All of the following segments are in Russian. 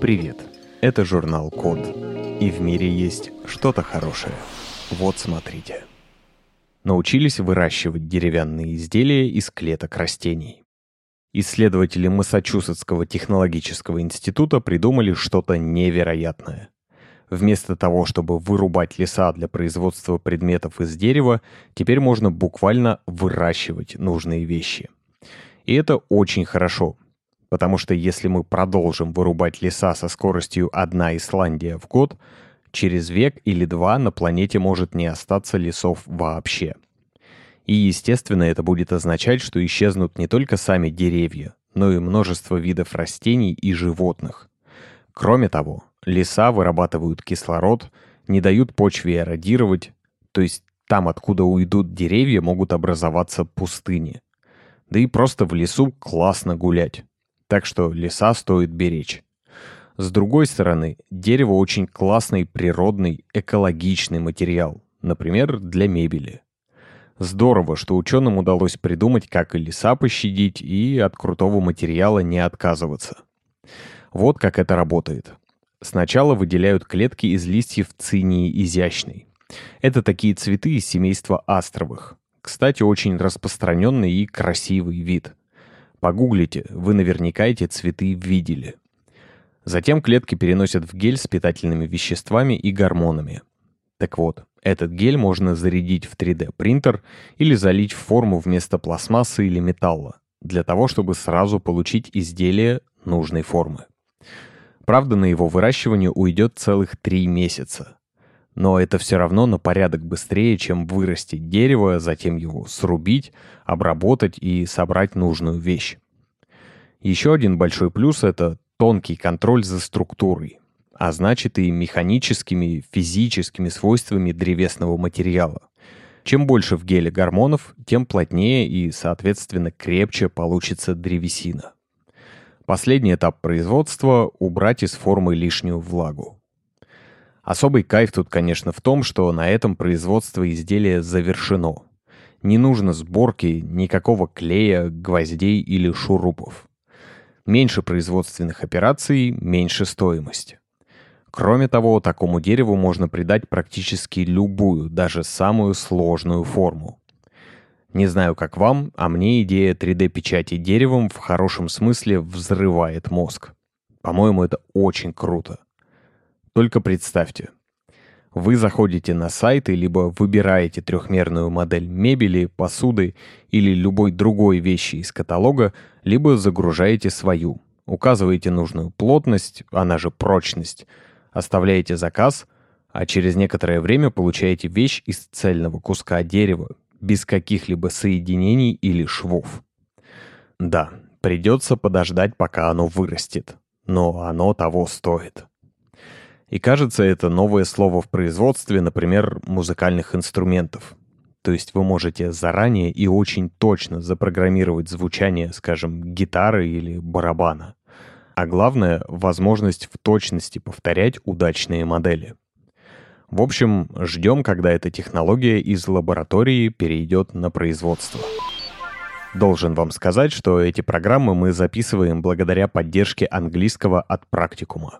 Привет! Это журнал Код. И в мире есть что-то хорошее. Вот смотрите. Научились выращивать деревянные изделия из клеток растений. Исследователи Массачусетского технологического института придумали что-то невероятное. Вместо того, чтобы вырубать леса для производства предметов из дерева, теперь можно буквально выращивать нужные вещи. И это очень хорошо, потому что если мы продолжим вырубать леса со скоростью одна Исландия в год, через век или два на планете может не остаться лесов вообще. И, естественно, это будет означать, что исчезнут не только сами деревья, но и множество видов растений и животных. Кроме того, леса вырабатывают кислород, не дают почве эродировать, то есть там, откуда уйдут деревья, могут образоваться пустыни. Да и просто в лесу классно гулять. Так что леса стоит беречь. С другой стороны, дерево очень классный природный экологичный материал, например, для мебели. Здорово, что ученым удалось придумать, как и леса пощадить и от крутого материала не отказываться. Вот как это работает. Сначала выделяют клетки из листьев цинии изящной. Это такие цветы из семейства астровых. Кстати, очень распространенный и красивый вид. Погуглите, вы наверняка эти цветы видели. Затем клетки переносят в гель с питательными веществами и гормонами. Так вот, этот гель можно зарядить в 3D-принтер или залить в форму вместо пластмассы или металла, для того, чтобы сразу получить изделие нужной формы. Правда, на его выращивание уйдет целых 3 месяца. Но это все равно на порядок быстрее, чем вырастить дерево, затем его срубить, обработать и собрать нужную вещь. Еще один большой плюс — это тонкий контроль за структурой, а значит и механическими, физическими свойствами древесного материала. Чем больше в геле гормонов, тем плотнее и, соответственно, крепче получится древесина. Последний этап производства — убрать из формы лишнюю влагу. Особый кайф тут, конечно, в том, что на этом производство изделия завершено. Не нужно сборки никакого клея, гвоздей или шурупов. Меньше производственных операций, меньше стоимость. Кроме того, такому дереву можно придать практически любую, даже самую сложную форму. Не знаю, как вам, а мне идея 3D-печати деревом в хорошем смысле взрывает мозг. По-моему, это очень круто. Только представьте. Вы заходите на сайты, либо выбираете трехмерную модель мебели, посуды или любой другой вещи из каталога, либо загружаете свою. Указываете нужную плотность, она же прочность, оставляете заказ, а через некоторое время получаете вещь из цельного куска дерева, без каких-либо соединений или швов. Да, придется подождать, пока оно вырастет, но оно того стоит. И кажется, это новое слово в производстве, например, музыкальных инструментов. То есть вы можете заранее и очень точно запрограммировать звучание, скажем, гитары или барабана. А главное — возможность в точности повторять удачные модели. В общем, ждем, когда эта технология из лаборатории перейдет на производство. Должен вам сказать, что эти программы мы записываем благодаря поддержке английского от практикума.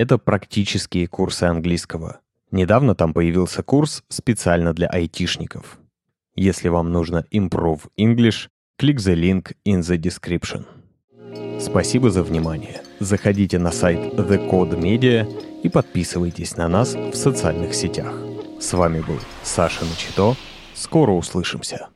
Это практические курсы английского. Недавно там появился курс специально для айтишников. Если вам нужно Improve English, click the link in the description. Спасибо за внимание. Заходите на сайт The Code Media и подписывайтесь на нас в социальных сетях. С вами был Саша Начито. Скоро услышимся.